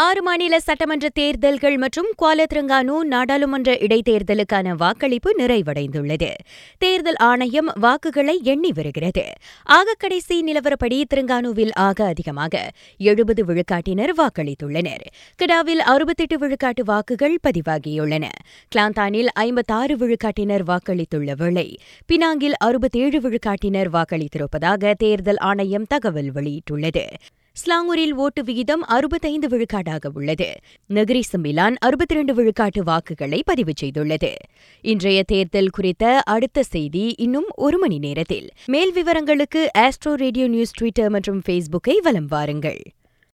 ஆறு மாநில சட்டமன்ற தேர்தல்கள் மற்றும் குவாலத்ரங்கானு நாடாளுமன்ற இடைத்தேர்தலுக்கான வாக்களிப்பு நிறைவடைந்துள்ளது. தேர்தல் ஆணையம் வாக்குகளை எண்ணி வருகிறது. ஆக கடைசி நிலவரப்படி திருங்கானுவில் ஆக அதிகமாக எழுபது விழுக்காட்டினர் வாக்களித்துள்ளனர். கிடாவில் அறுபத்தெட்டு விழுக்காட்டு வாக்குகள் பதிவாகியுள்ளன. கிளாந்தானில் ஐம்பத்தாறு விழுக்காட்டினர் வாக்களித்துள்ள வேளை பினாங்கில் அறுபத்தேழு விழுக்காட்டினர் வாக்களித்திருப்பதாக தேர்தல் ஆணையம் தகவல் வெளியிட்டுள்ளது. ஸ்லாங்கூரில் ஓட்டு விகிதம் அறுபத்தைந்து விழுக்காடாக உள்ளது. நகரிசு மிலான் அறுபத்தி இரண்டு விழுக்காட்டு வாக்குகளை பதிவு செய்துள்ளது. இன்றைய தேர்தல் குறித்த அடுத்த செய்தி இன்னும் ஒரு மணி நேரத்தில். மேல் விவரங்களுக்கு ஆஸ்ட்ரோ ரேடியோ நியூஸ் ட்விட்டர் மற்றும் ஃபேஸ்புக்கை வலம் வாருங்கள்.